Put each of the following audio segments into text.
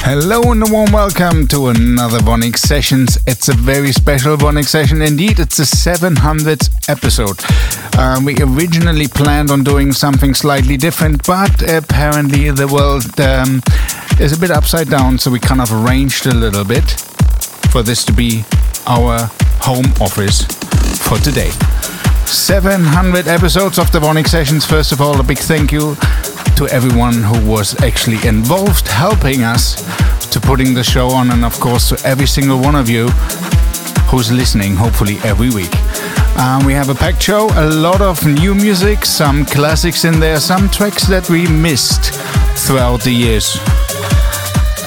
Hello and a warm welcome to another VONYC Sessions. It's a very special VONYC session indeed. It's the 700th episode. Um, we originally planned on doing something slightly different, but apparently the world um, is a bit upside down, so we kind of arranged a little bit for this to be our home office for today. 700 episodes of the VONYC Sessions. First of all, a big thank you to everyone who was actually involved helping us to putting the show on, and of course to every single one of you who's listening, hopefully every week. Um, we have a packed show, a lot of new music, some classics in there, some tracks that we missed throughout the years.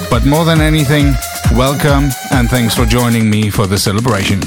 But more than anything, welcome and thanks for joining me for the celebration.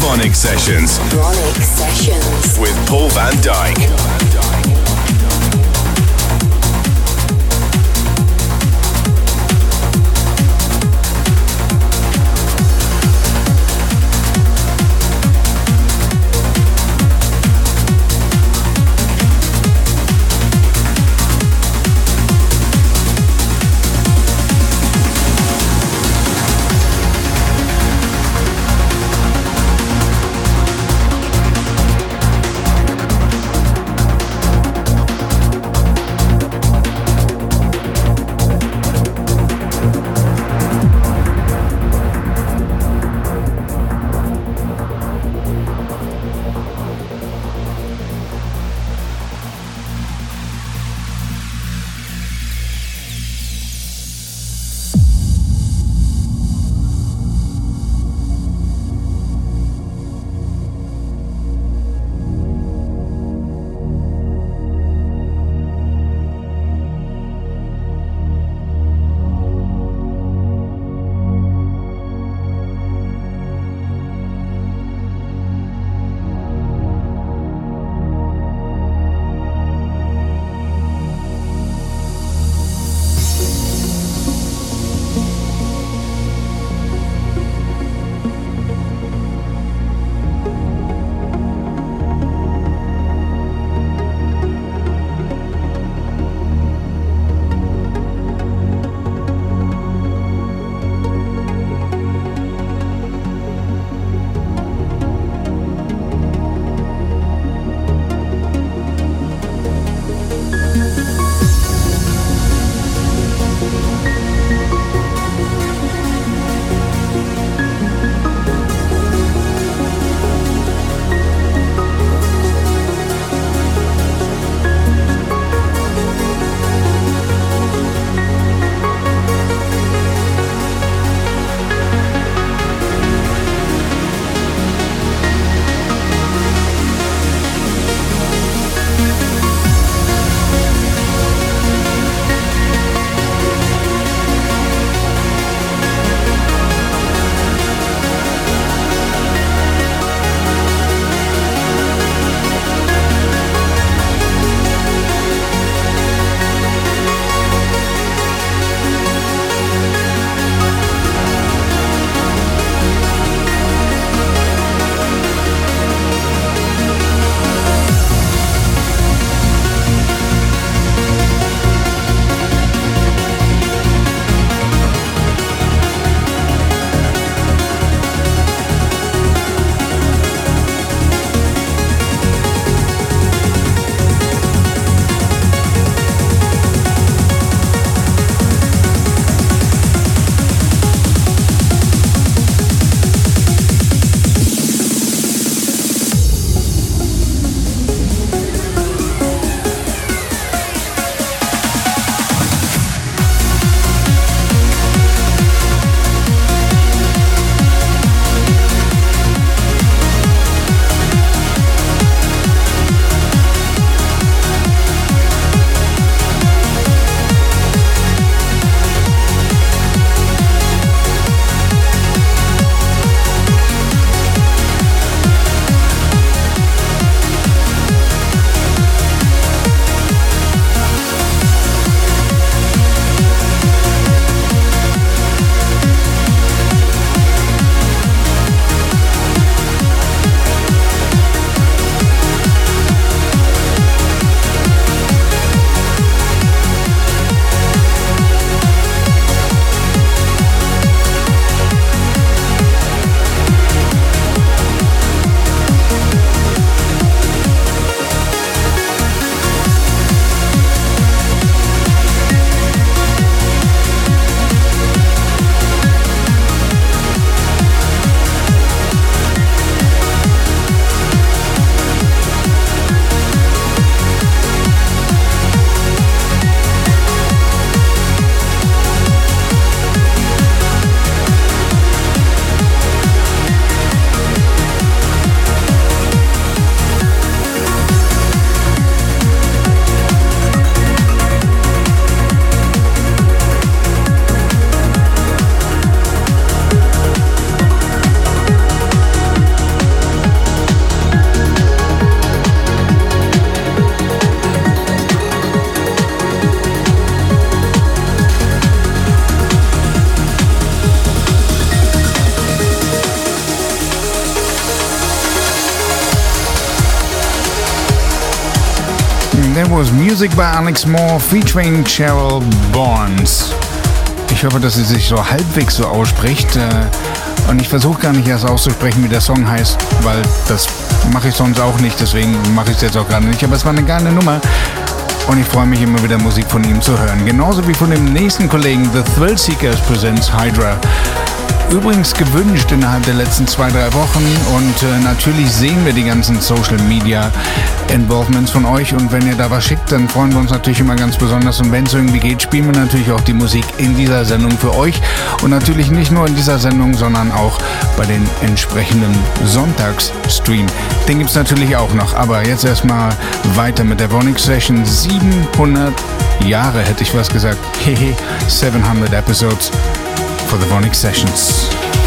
To VONYC Sessions. VONYC Sessions. With Paul van Dyk. Music by Alex Moore featuring Cheryl Barnes. Ich hoffe, dass sie sich so halbwegs so ausspricht. Äh, und ich versuche gar nicht erst auszusprechen, wie der Song heißt, weil das mache ich sonst auch nicht. Deswegen mache ich es jetzt auch gerade nicht. Aber es war eine geile Nummer. Und ich freue mich immer wieder Musik von ihm zu hören. Genauso wie von dem nächsten Kollegen The Thrill Seekers Presents Hydra übrigens gewünscht innerhalb der letzten zwei, drei Wochen. Und äh, natürlich sehen wir die ganzen Social Media Involvements von euch. Und wenn ihr da was schickt, dann freuen wir uns natürlich immer ganz besonders. Und wenn es irgendwie geht, spielen wir natürlich auch die Musik in dieser Sendung für euch. Und natürlich nicht nur in dieser Sendung, sondern auch bei den entsprechenden Sonntagsstream. Den gibt es natürlich auch noch, aber jetzt erstmal weiter mit der Vonic Session. 700 Jahre, hätte ich was gesagt. Hehe, 700 Episodes for the VONYC Sessions.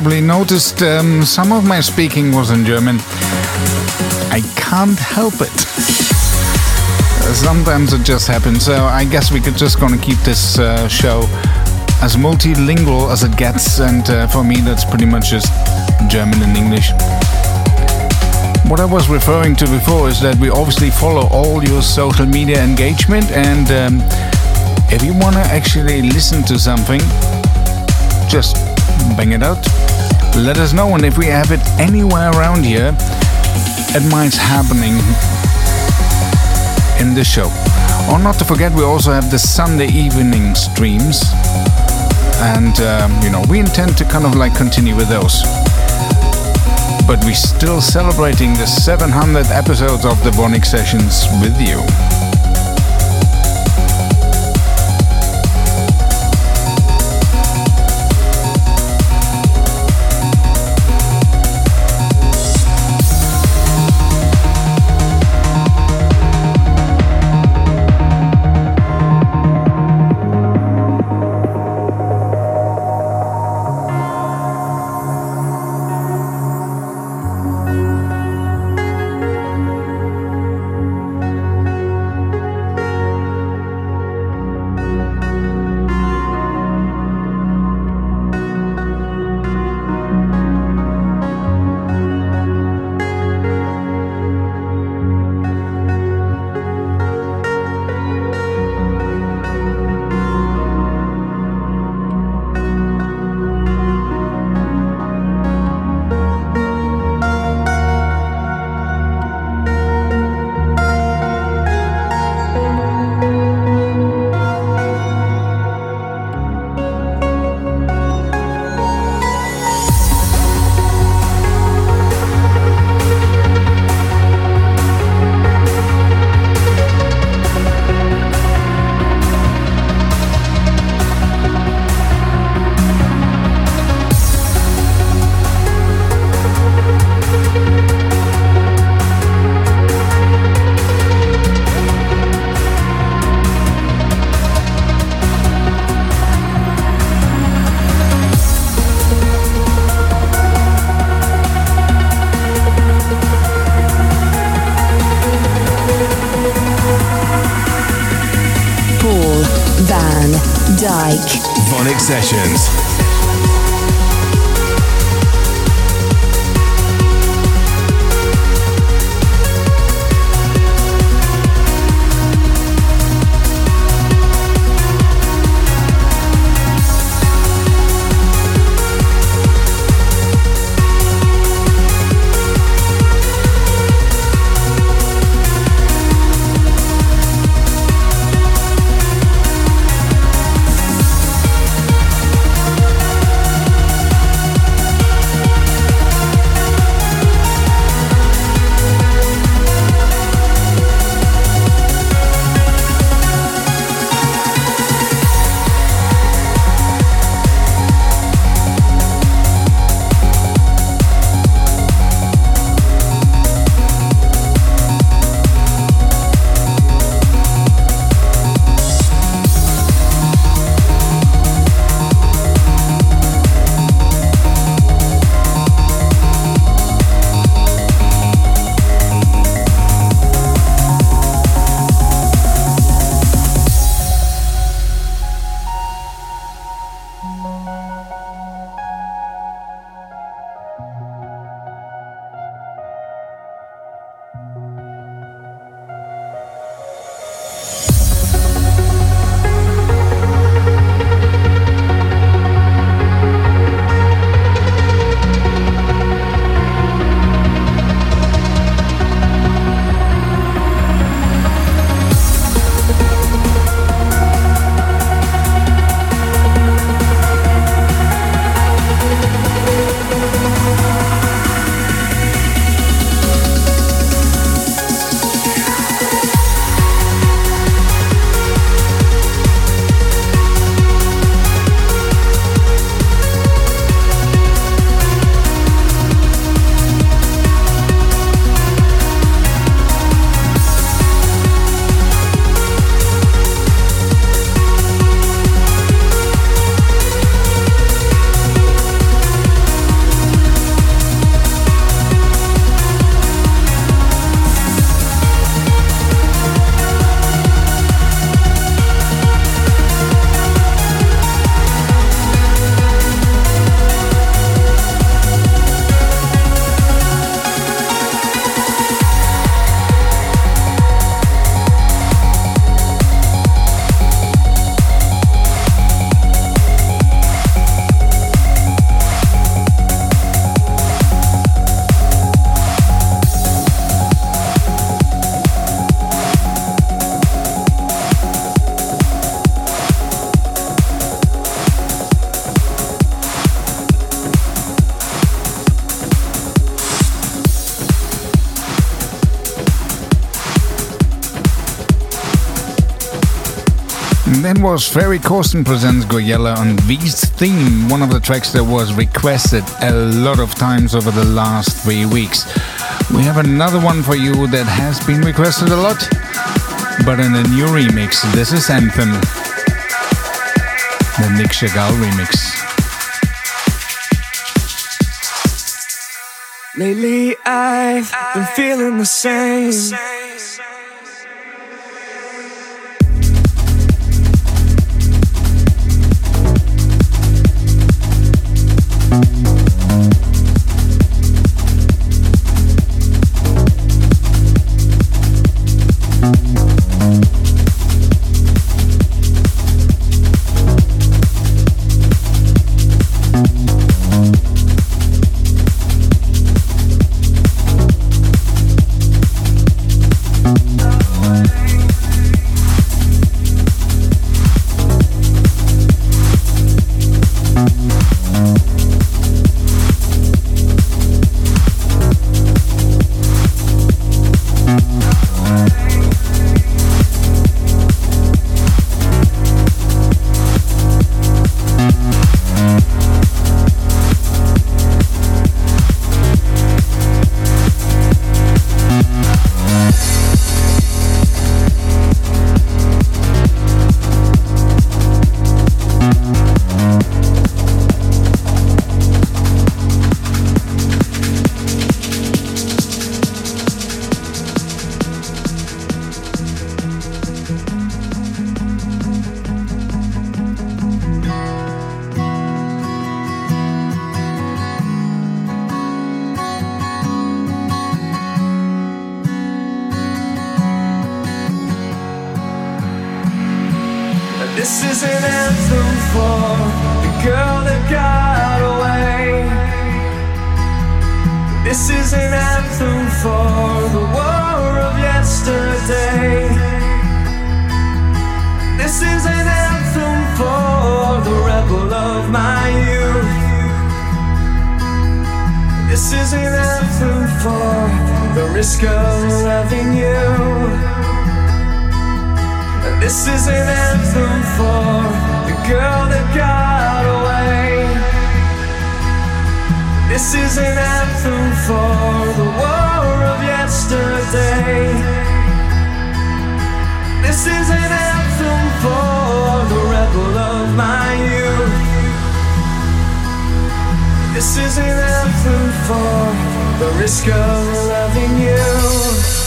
Probably noticed, um, some of my speaking was in German. I can't help it. Sometimes it just happens, so I guess we could just gonna keep this uh, show as multilingual as it gets, and uh, for me, that's pretty much just German and English. What I was referring to before is that we obviously follow all your social media engagement, and um, if you want to actually listen to something, just bang it out. Let us know, and if we have it anywhere around here, it might happening in the show. Or not to forget, we also have the Sunday evening streams, and um, you know we intend to kind of like continue with those. But we're still celebrating the 700 episodes of the VONYC Sessions with you. Was Ferry Corsten presents Gouryella on V's theme, one of the tracks that was requested a lot of times over the last three weeks. We have another one for you that has been requested a lot, but in a new remix. This is Anthem, the Nick Chagall remix. Lately I've been feeling the same. an anthem for the girl that got away. This is an anthem for the war of yesterday. This is an anthem for the rebel of my youth. This is an anthem for the risk of loving you.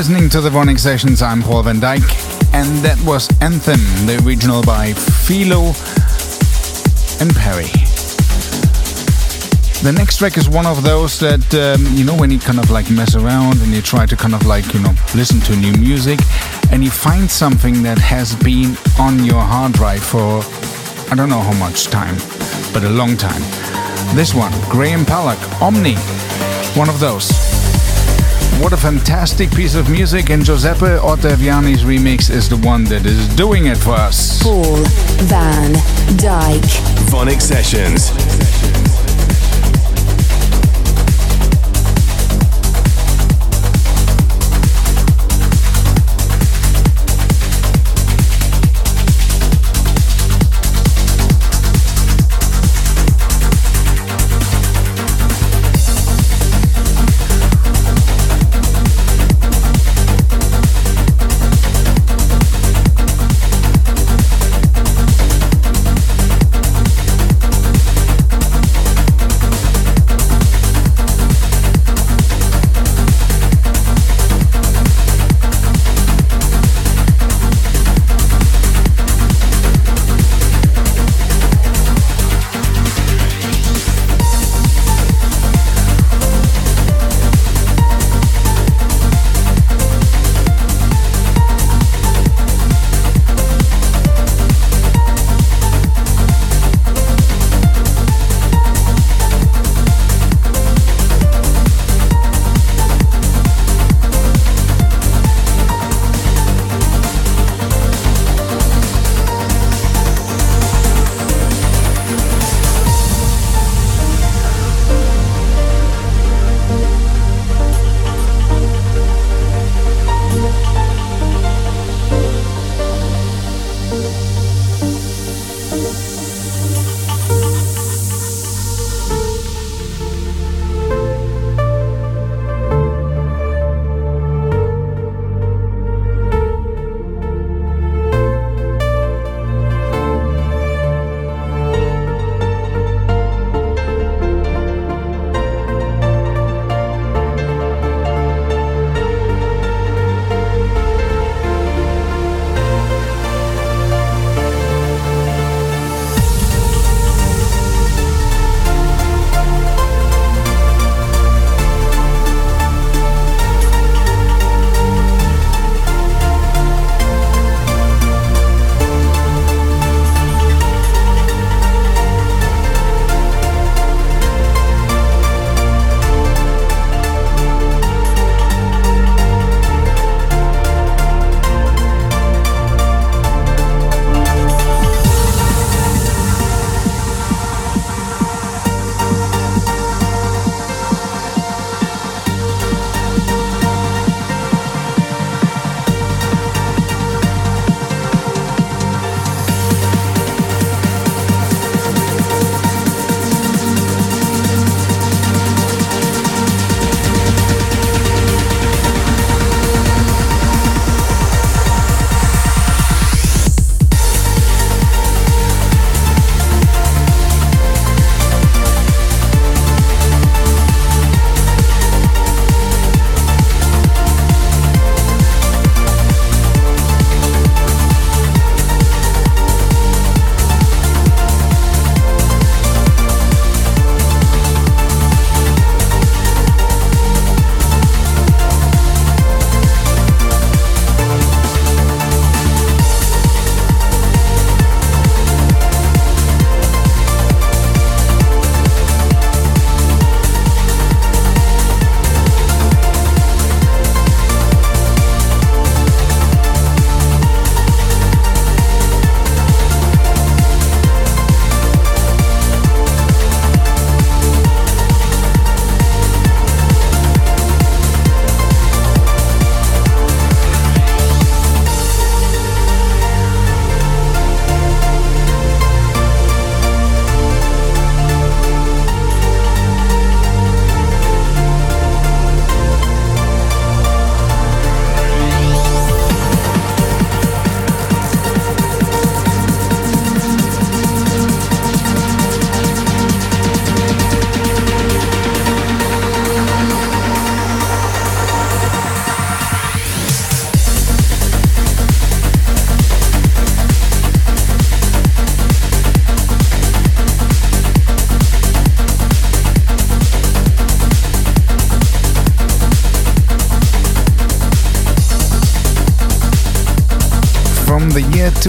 Listening to the VONYC Sessions. I'm Paul van Dyk, and that was Anthem, the original by Filo and Peri. The next track is one of those that, um, you know, when you kind of like mess around and you try to kind of like, you know, listen to new music and you find something that has been on your hard drive for I don't know how much time, but a long time. This one, Graham Pollack, Omni, one of those. What a fantastic piece of music, and Giuseppe Ottaviani's remix is the one that is doing it for us. Paul van Dyk. VONYC Sessions.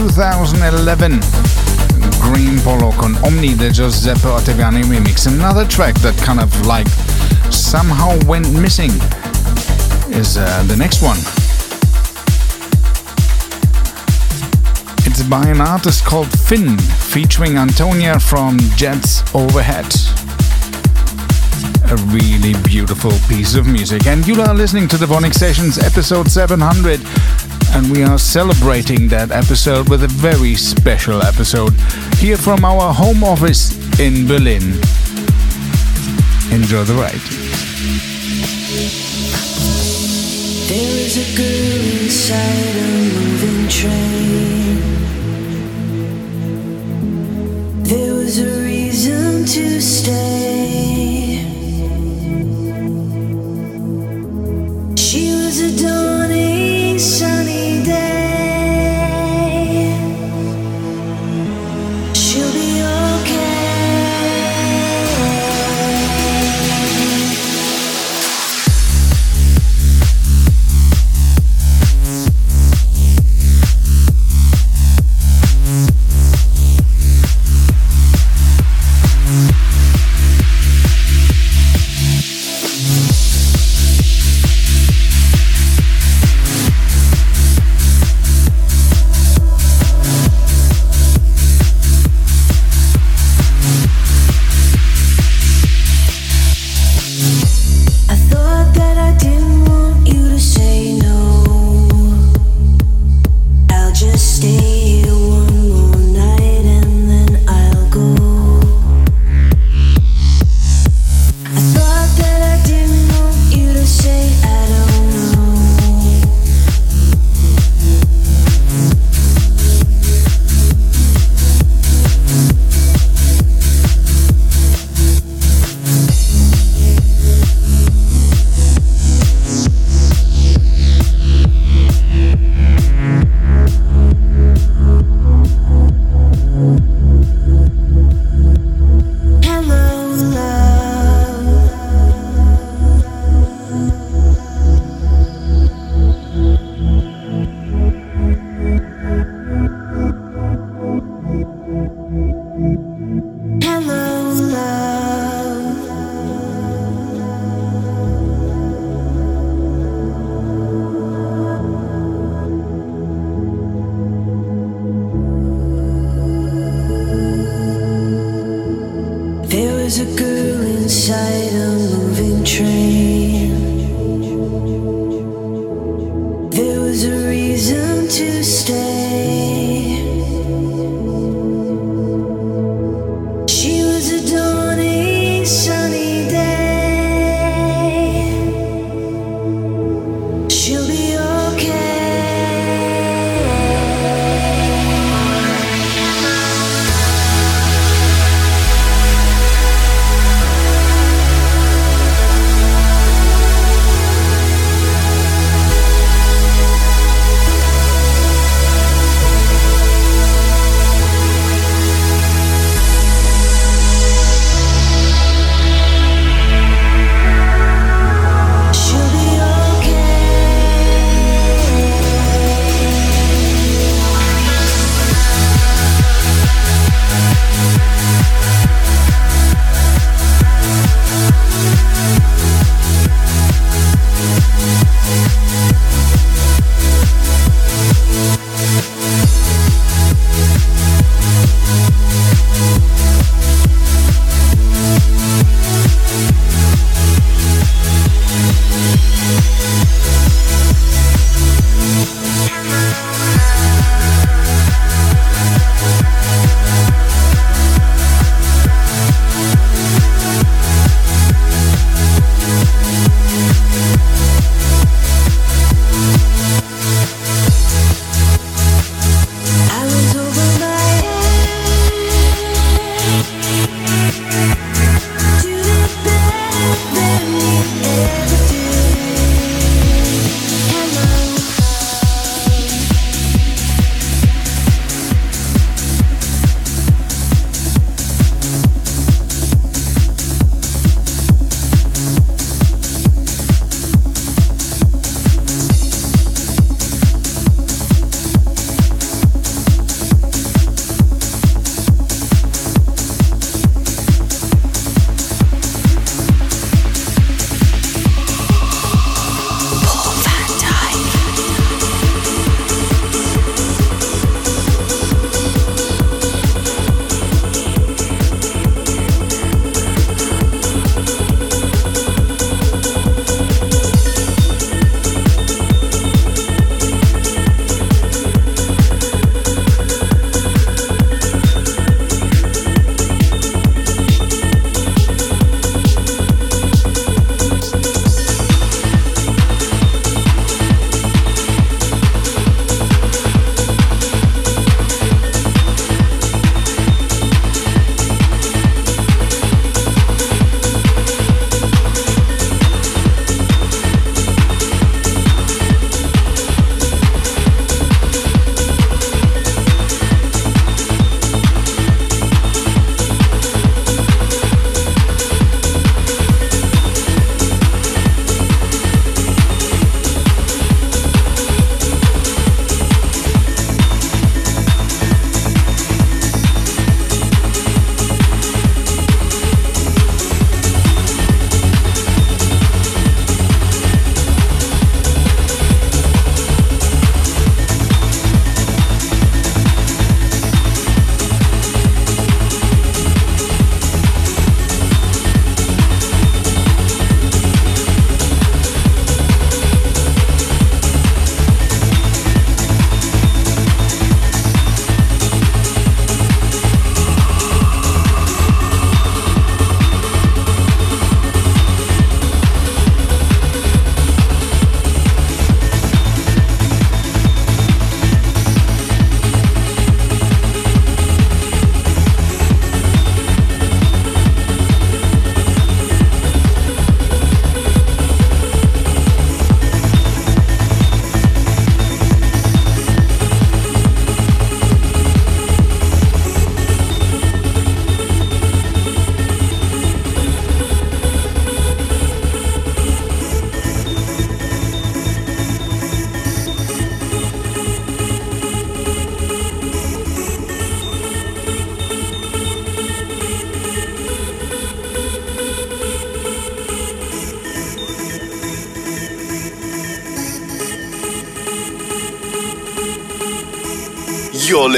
2011. Green Polo con Omni the Giuseppe Ottaviani remix. Another track that kind of like somehow went missing is uh, the next one. It's by an artist called Finn, featuring Antonia from Jets Overhead. A really beautiful piece of music. And you are listening to the VONYC Sessions episode 700 and we are celebrating that episode with a very special episode here from our home office in Berlin. Enjoy the ride. There is a girl inside a moving train. There was a reason to stay. She was a dawning sunny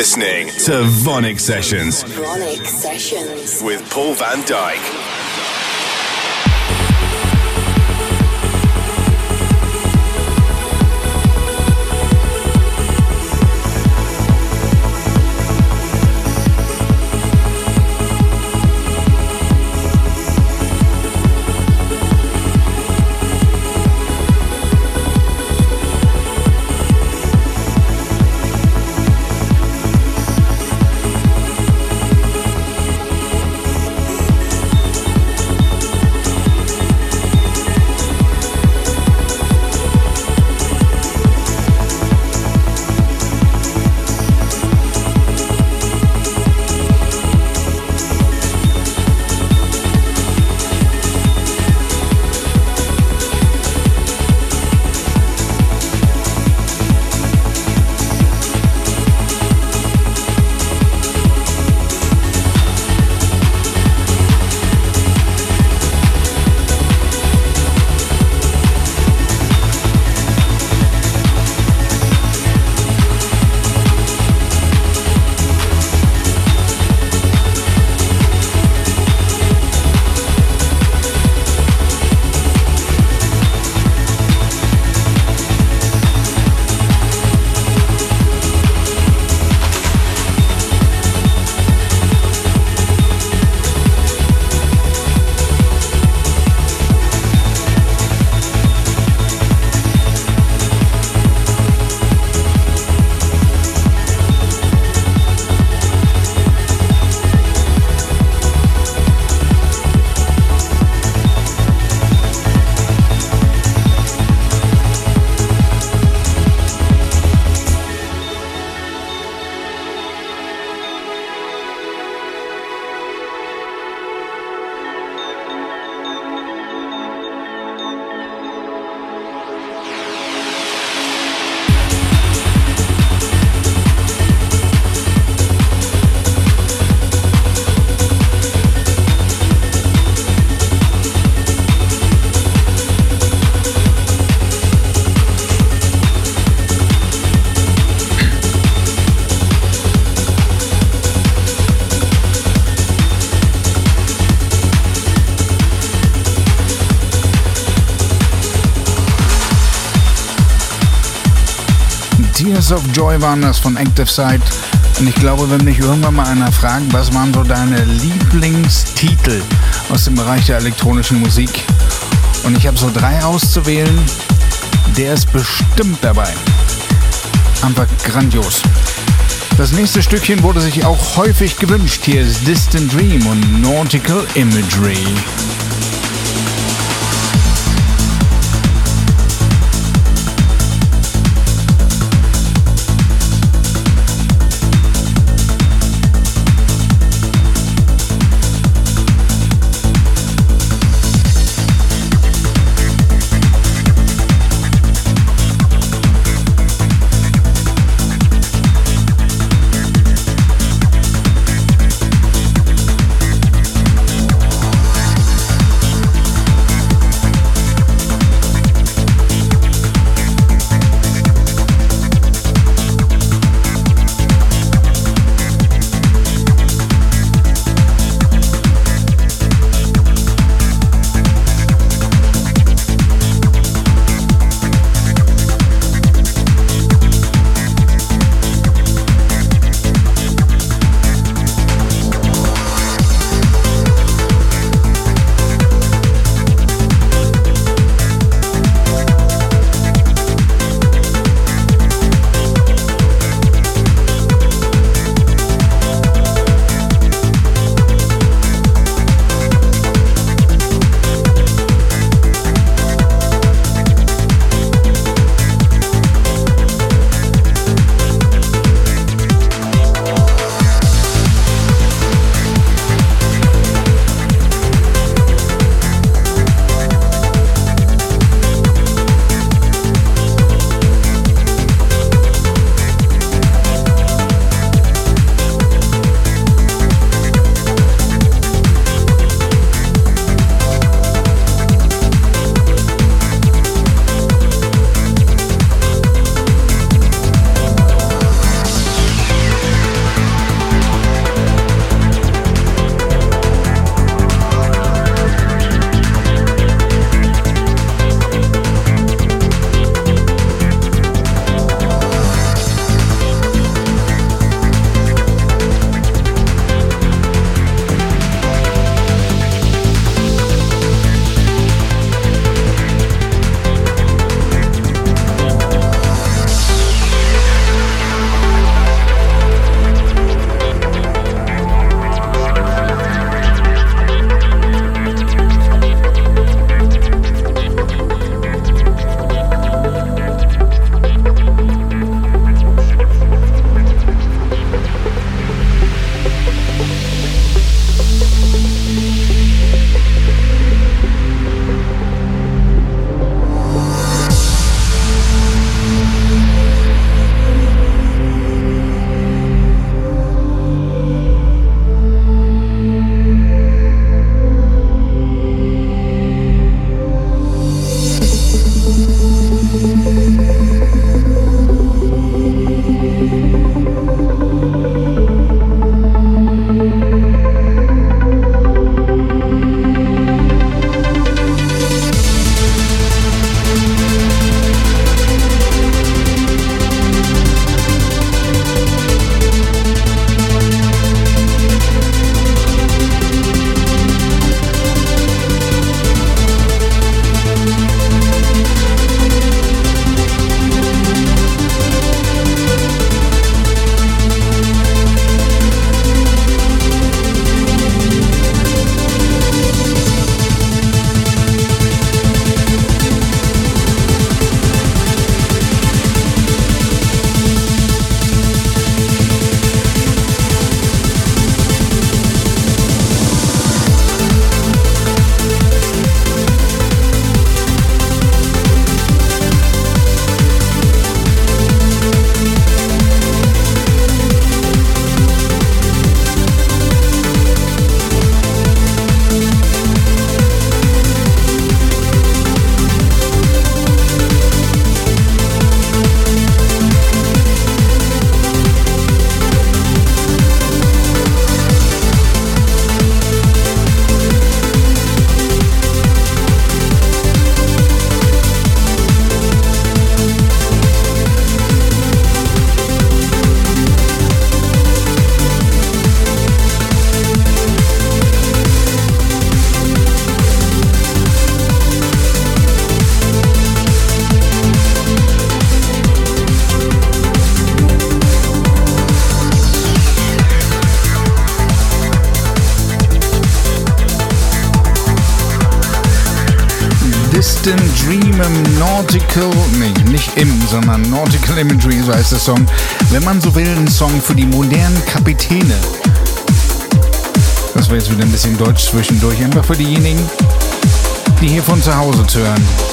listening to VONYC Sessions. VONYC Sessions. With Paul van Dyk. of Joy waren das von Active Side. Und ich glaube, wenn mich irgendwann mal einer fragt, was waren so deine Lieblingstitel aus dem Bereich der elektronischen Musik? Und ich habe so drei auszuwählen, der ist bestimmt dabei. Einfach grandios. Das nächste Stückchen wurde sich auch häufig gewünscht. Hier ist Distant Dream und Nautical Imagery. Sondern Nautical Imagery, so heißt der Song. Wenn man so will, ein Song für die modernen Kapitäne. Das war jetzt wieder ein bisschen Deutsch zwischendurch, einfach für diejenigen, die hier von zu Hause hören.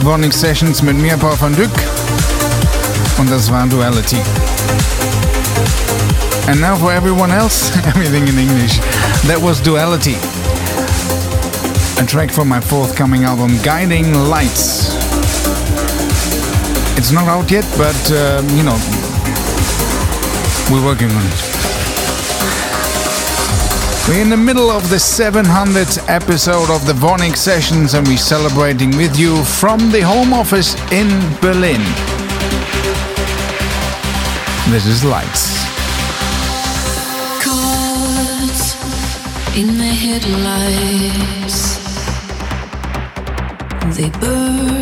VONYC Sessions mit mir, Paul van Dyk. Und das war Duality. And now for everyone else, everything in English. That was Duality. A track from my forthcoming album, Guiding Lights. It's not out yet, but uh, you know, we're working on it. We're in the middle of the 700th episode of the VONYC Sessions and we're celebrating with you from the home office in Berlin. This is Lights. Caught in the headlights, they burn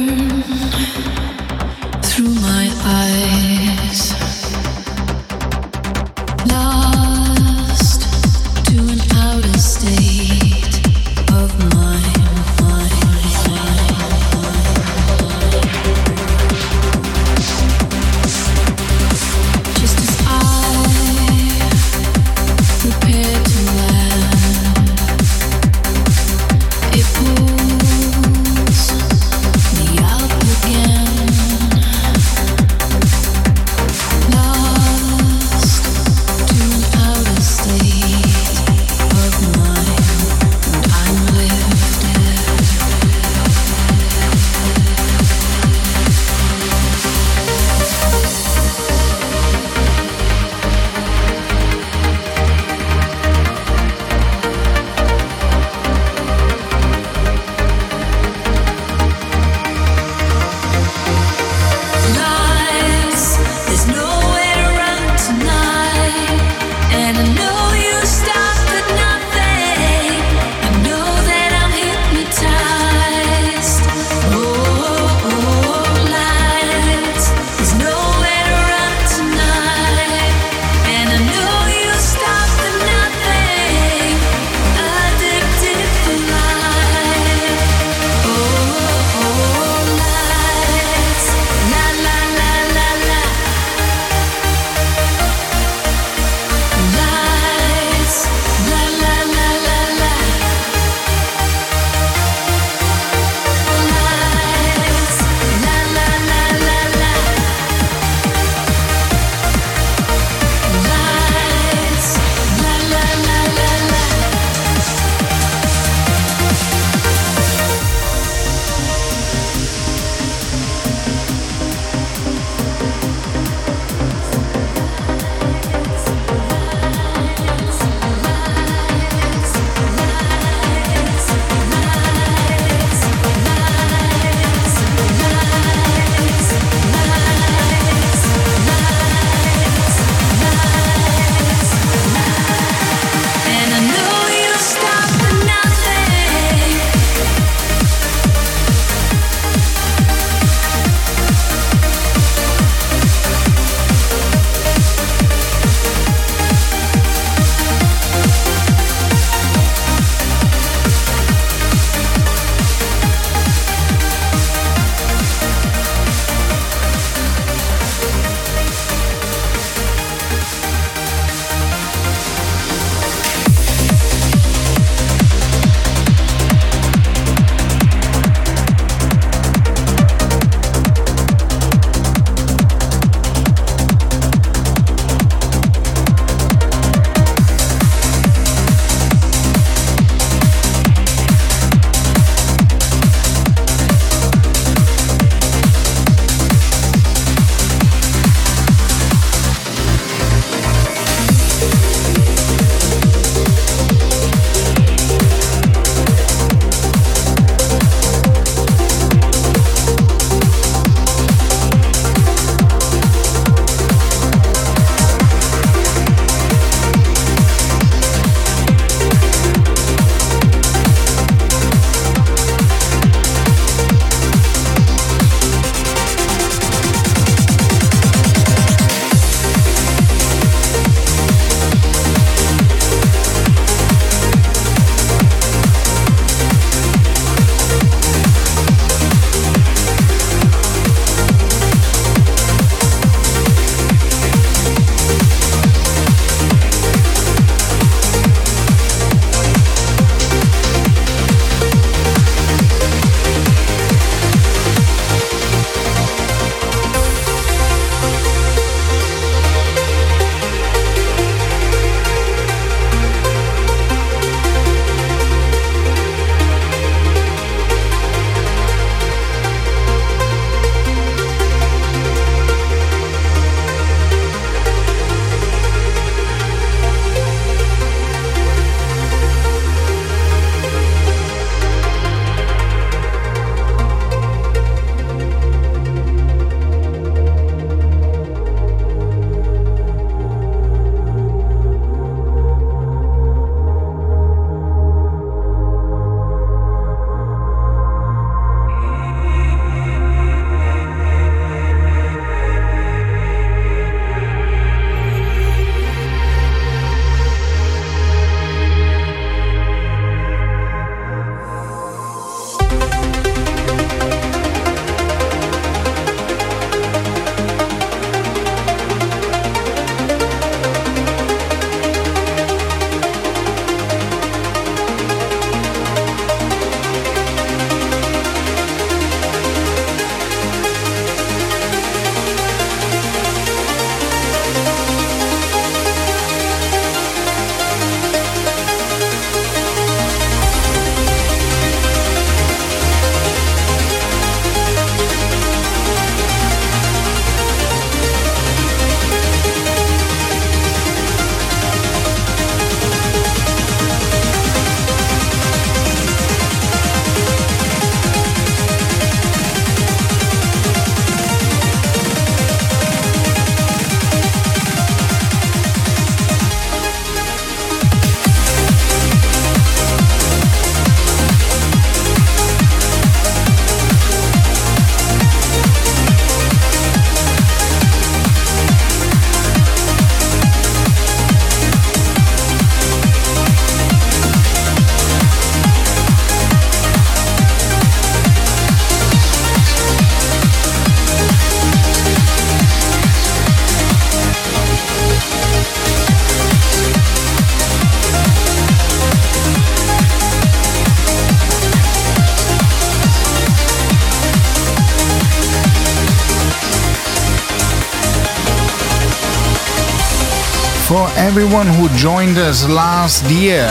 everyone who joined us last year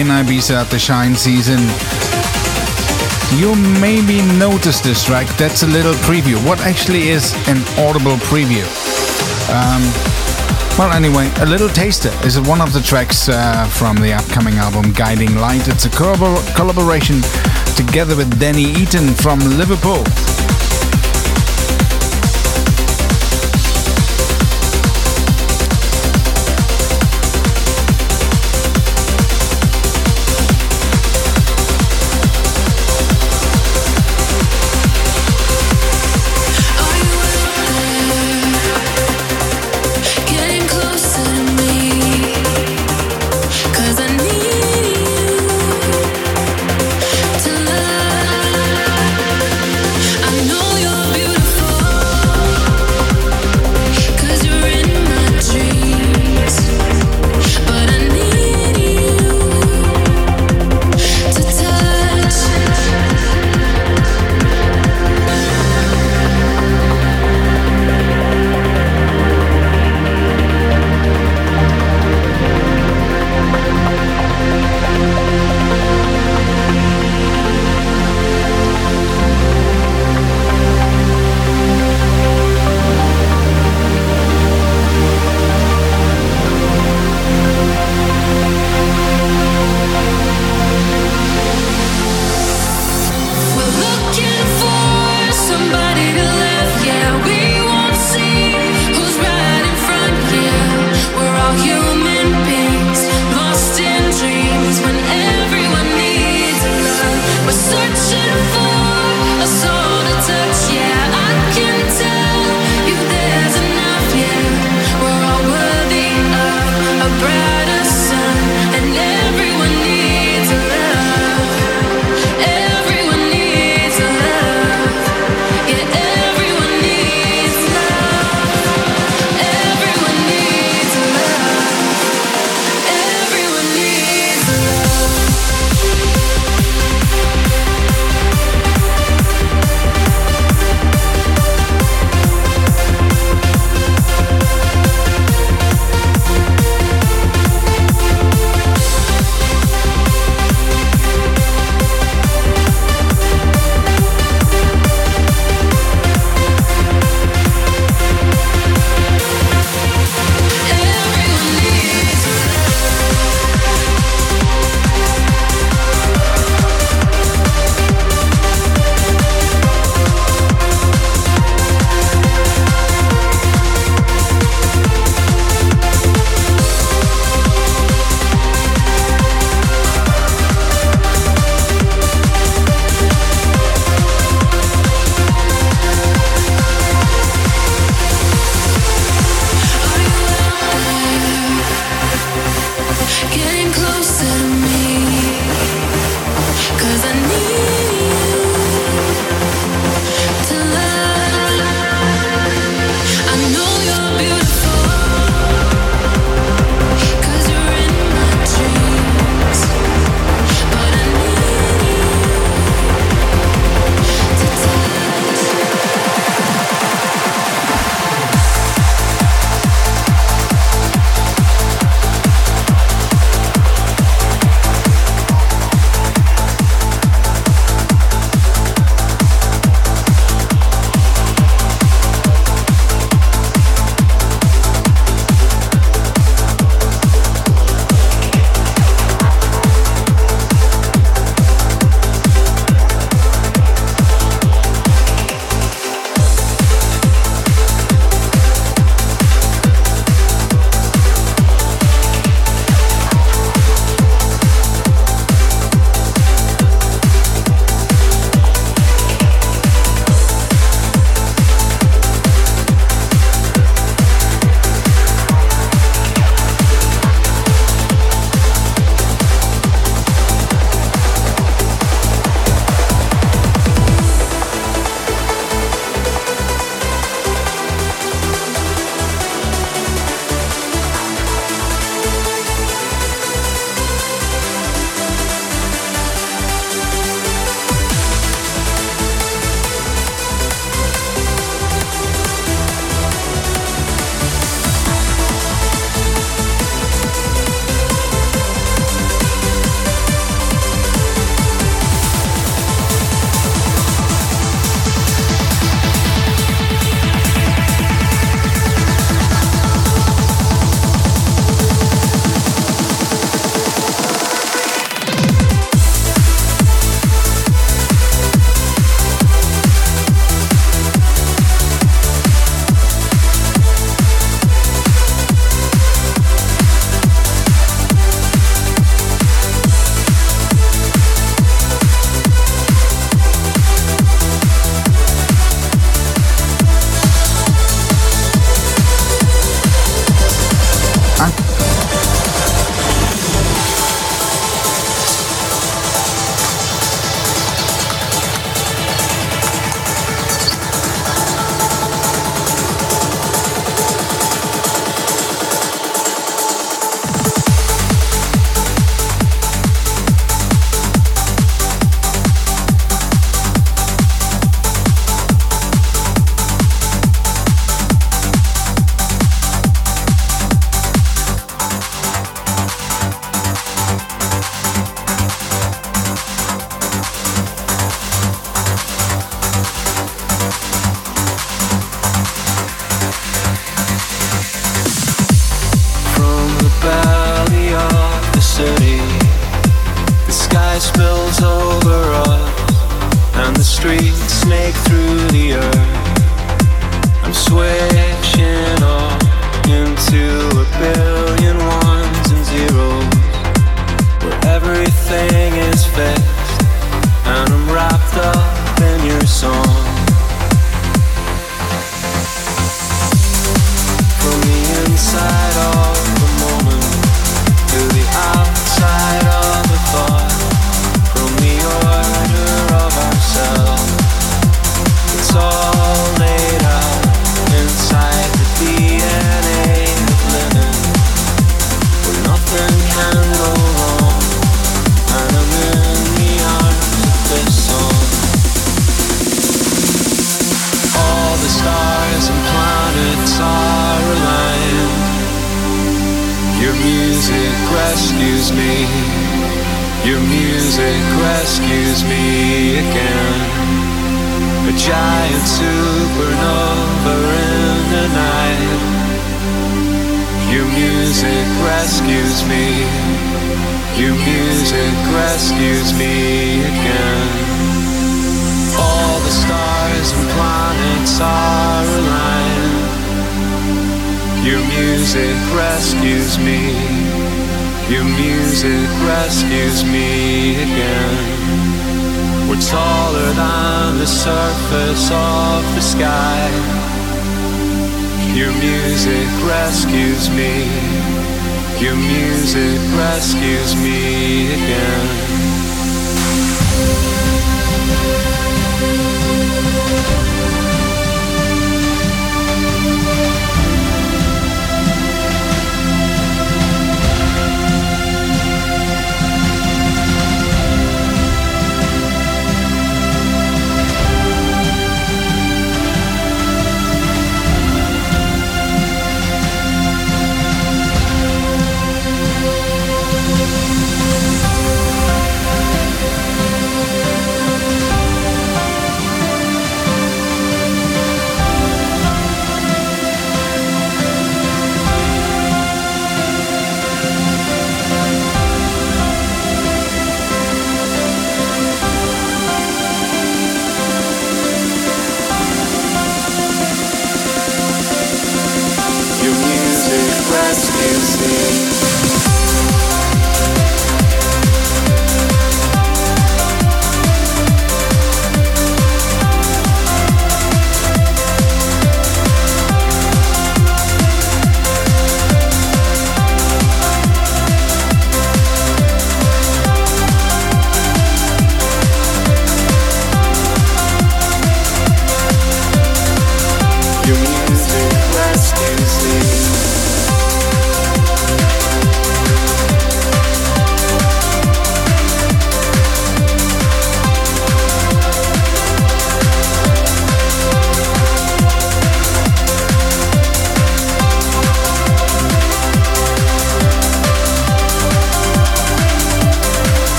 in Ibiza at the Shine season. You maybe noticed this track. That's a little preview. What actually is an audible preview? Um, well, anyway, a little taster is one of the tracks uh, from the upcoming album Guiding Light. It's a collaboration together with Danny Eaton from Liverpool.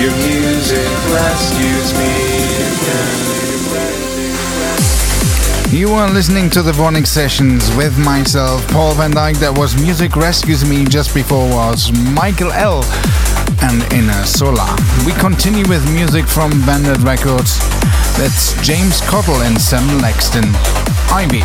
Your music me. You are listening to the VONYC Sessions with myself, Paul van Dyk. That was Music Rescues Me. Just before was Michael L. and Inner Solar. We continue with music from Vandit Records. That's James Cottle and Sam Lexton. Ivy.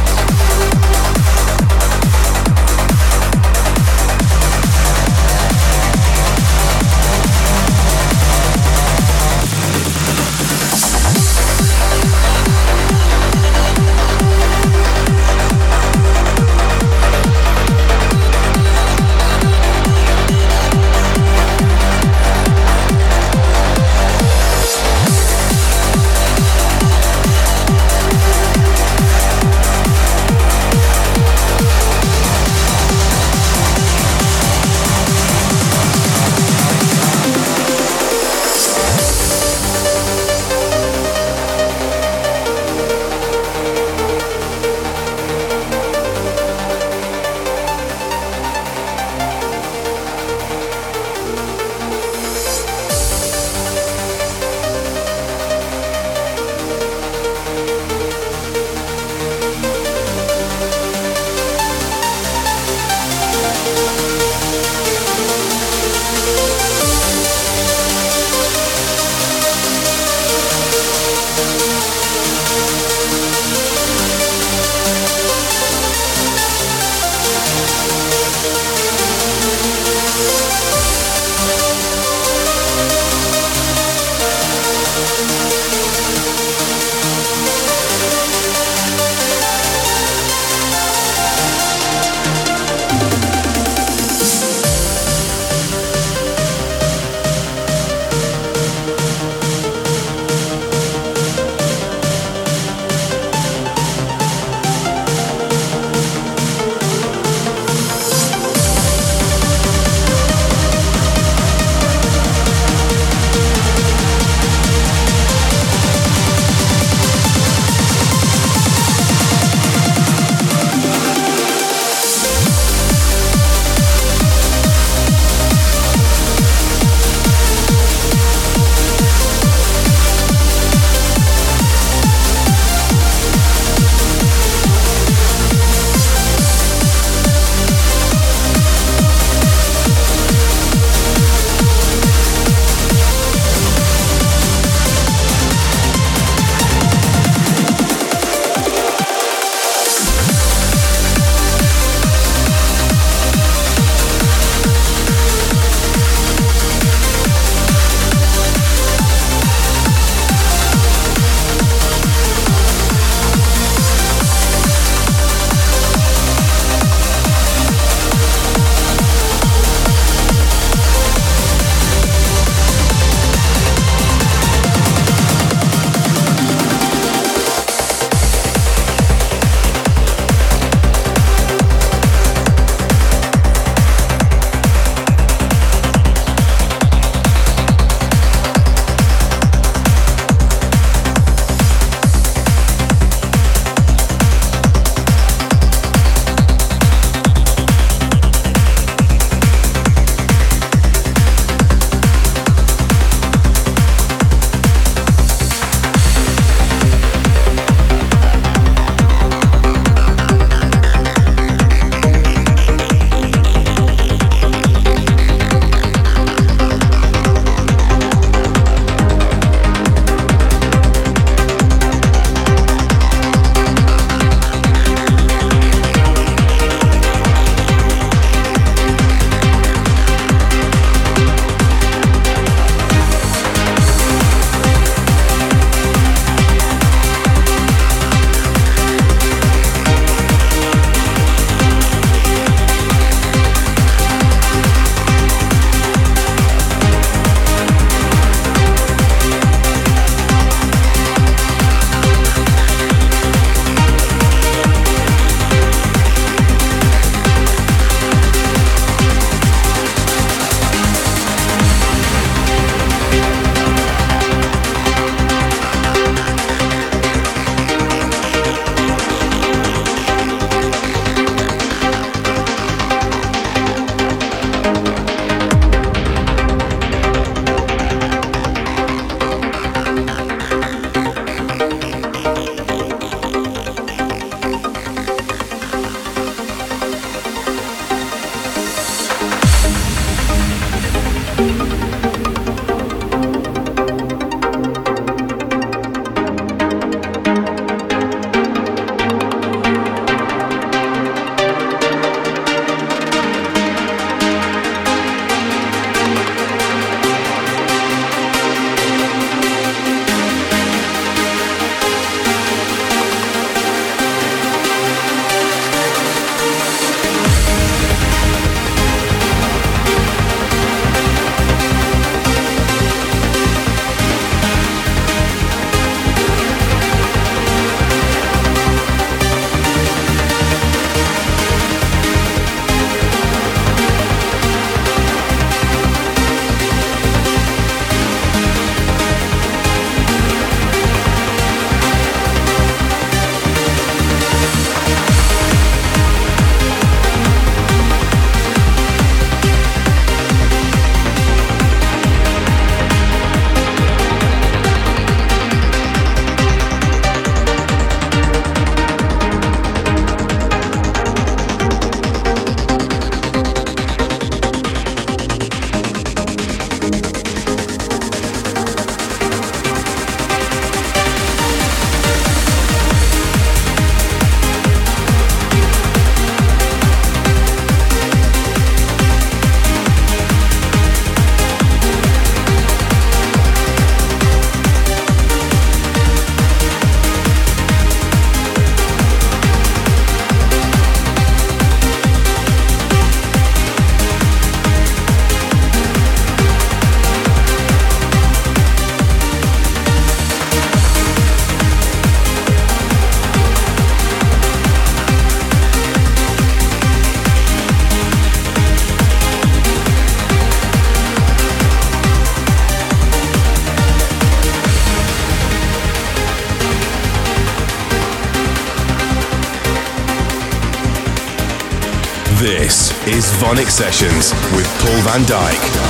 Is Vonyc Sessions with Paul van Dyk.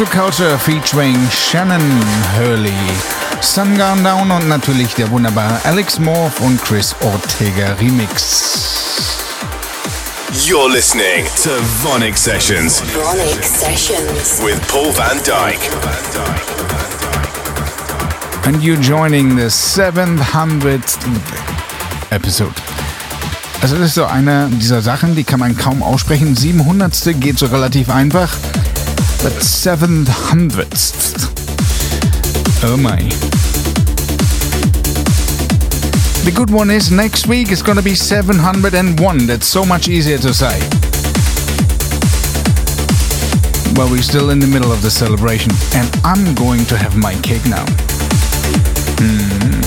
Das war Protoculture featuring Shannon Hurley, Sun Gone Down und natürlich der wunderbare Alex Morph und Chris Ortega Remix. You're listening to VONYC Sessions. VONYC Sessions. With Paul van Dyk. And you're joining the 700th episode. Also das ist so eine dieser Sachen, die kann man kaum aussprechen. 700. geht so relativ einfach. But 700th. Oh my. The good one is next week is gonna be 701. That's so much easier to say. Well, we're still in the middle of the celebration, and I'm going to have my cake now. Mm.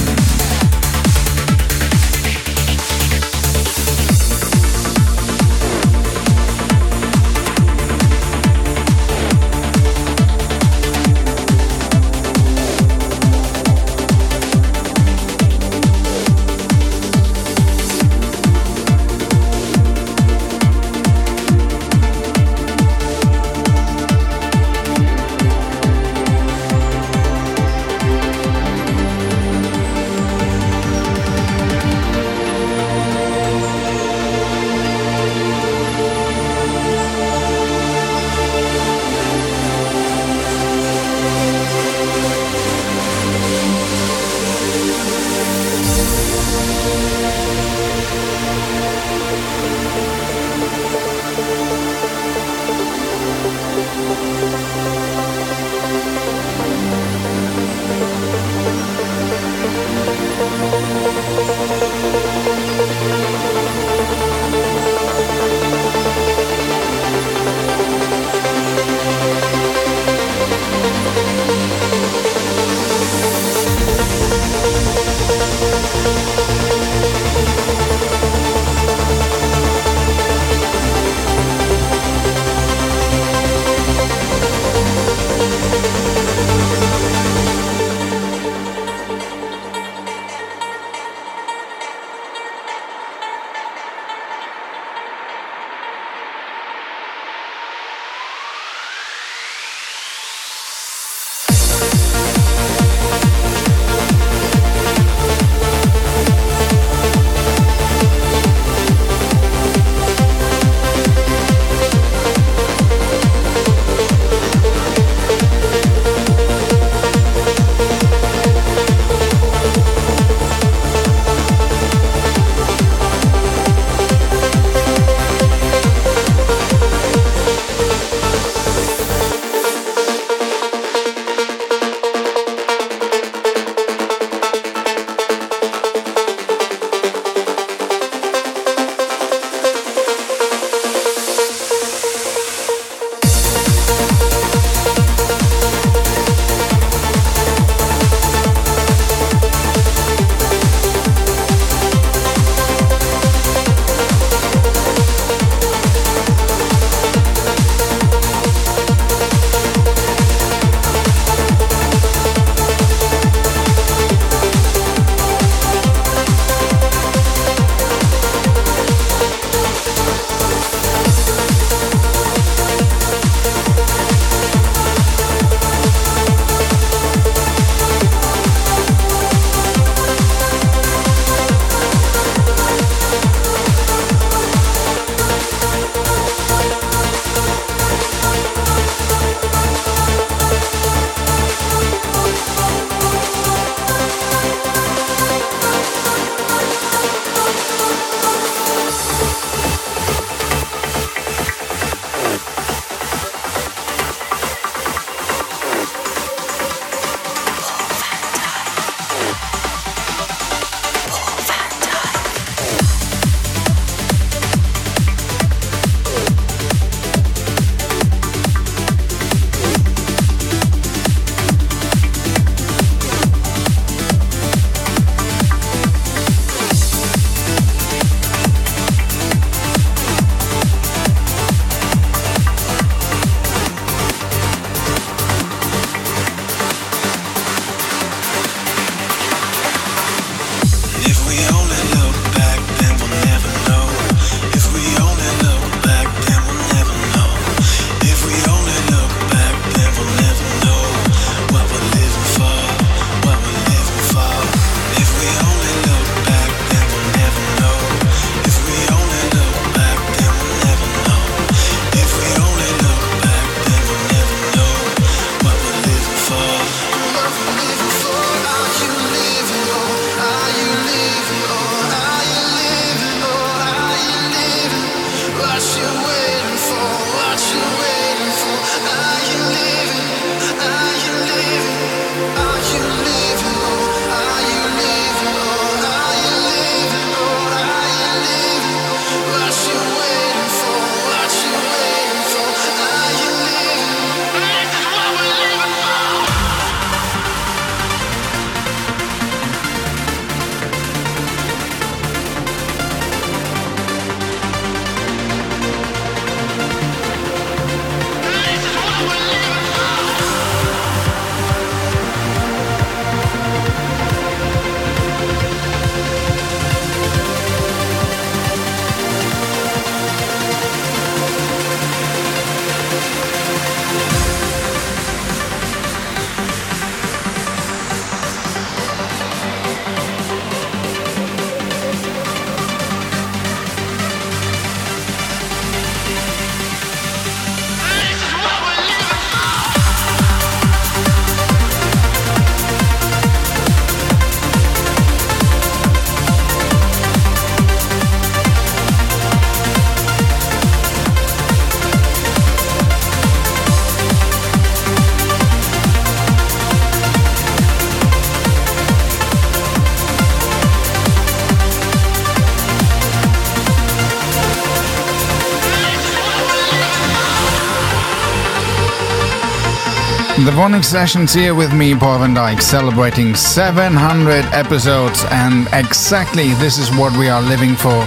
The Sessions here with me, Paul van Dyk, celebrating 700 episodes, and exactly this is what we are living for.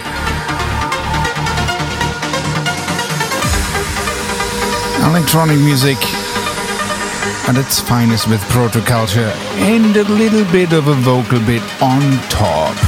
Electronic music at its finest with Protoculture and a little bit of a vocal bit on top.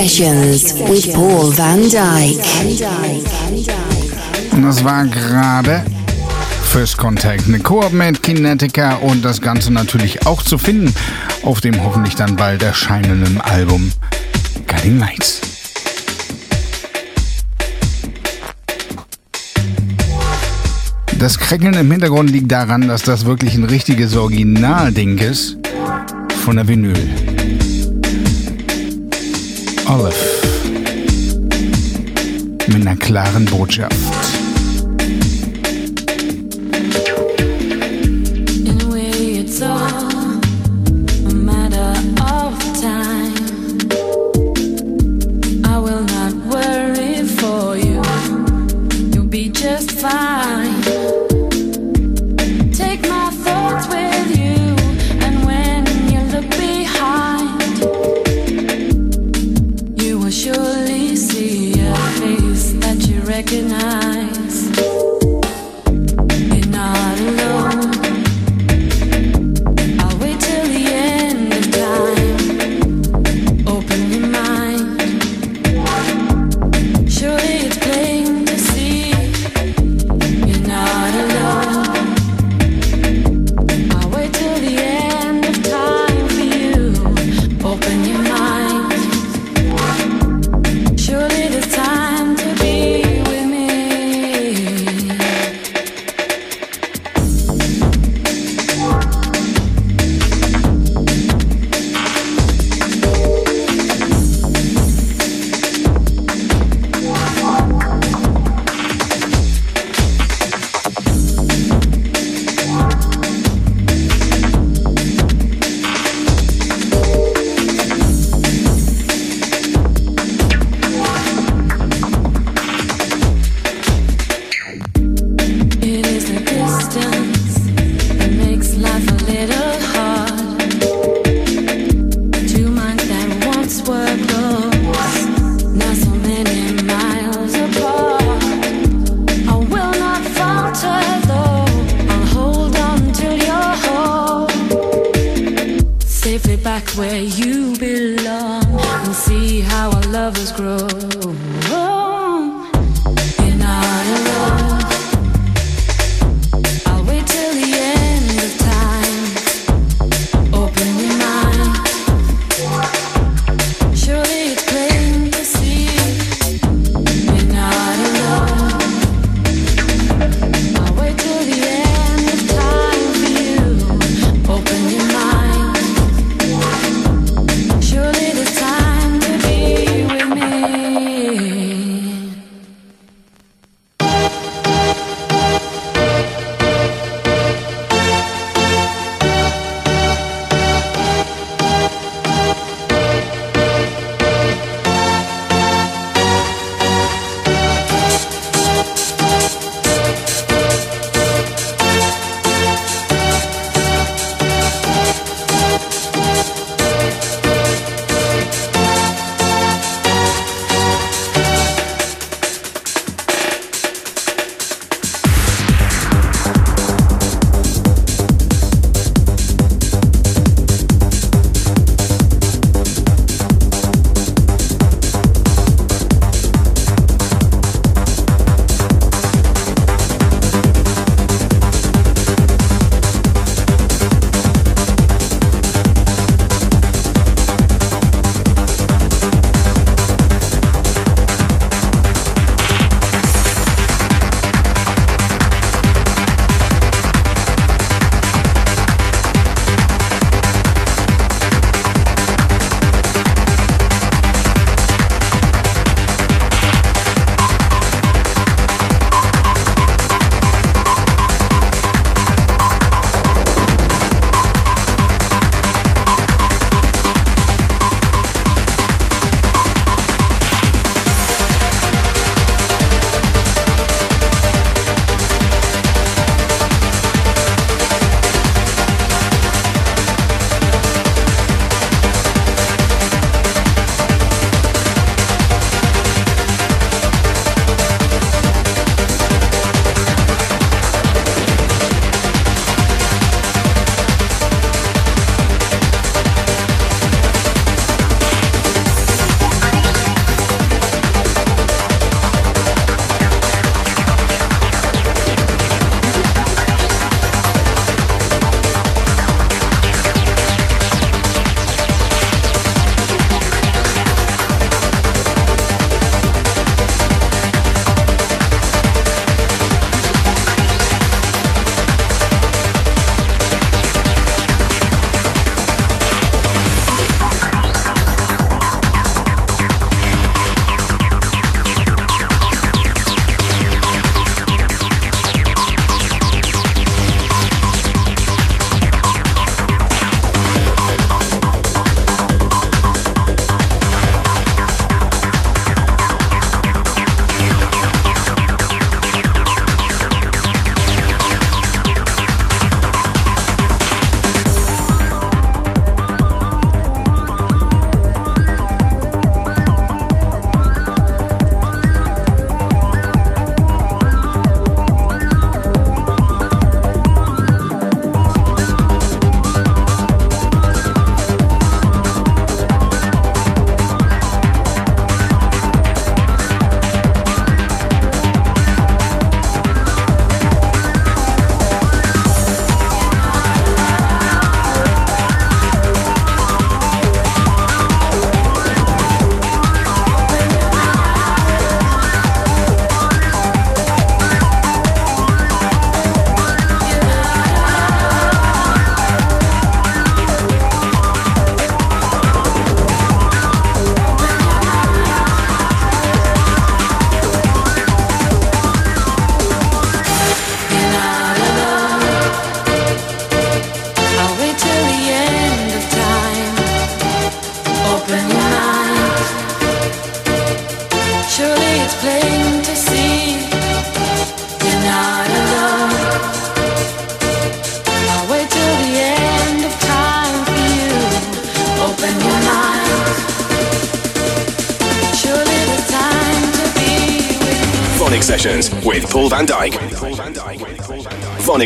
Sessions with Paul Van Dyke. Und das war gerade First Contact, eine Koop mit Kinetica und das Ganze natürlich auch zu finden auf dem hoffentlich dann bald erscheinenden Album Guiding Lights. Das Krackeln im Hintergrund liegt daran, dass das wirklich ein richtiges Originalding ist von der Vinyl. Olive mit einer klaren Botschaft.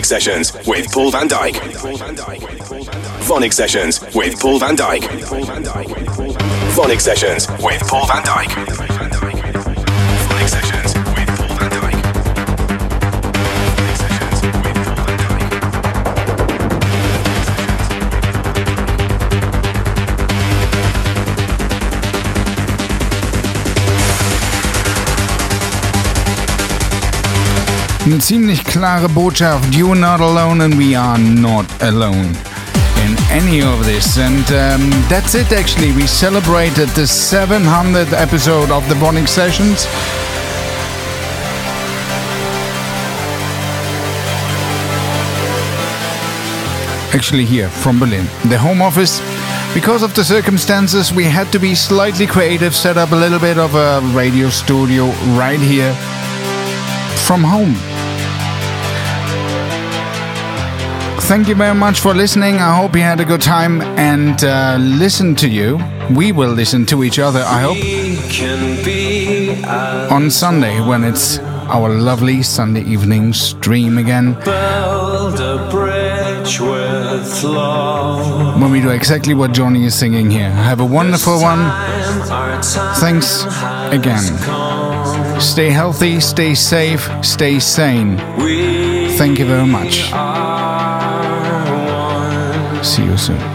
VONYC Sessions with Paul van Dyk. VONYC Sessions with Paul van Dyk. VONYC Sessions with Paul van Dyk. Eine ziemlich klare Botschaft. You're not alone and we are not alone in any of this. And um, that's it actually. We celebrated the 700th episode of the VONYC Sessions. Actually, here from Berlin, the home office. Because of the circumstances, we had to be slightly creative, set up a little bit of a radio studio right here from home. Thank you very much for listening. I hope you had a good time and uh, listen to you. We will listen to each other, I hope, on Sunday when it's our lovely Sunday evening stream again. build a bridge with love. When we do exactly what Johnny is singing here. Have a wonderful one. Thanks again. Stay healthy, stay safe, stay sane. Thank you very much. See you soon.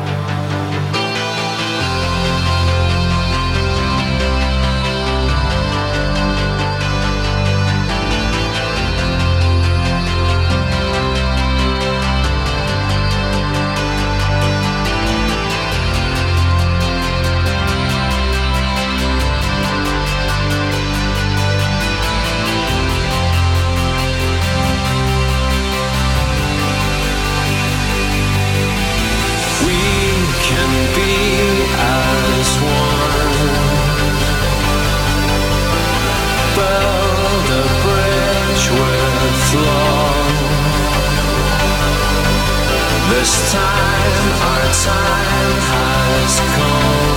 This time, our time has come.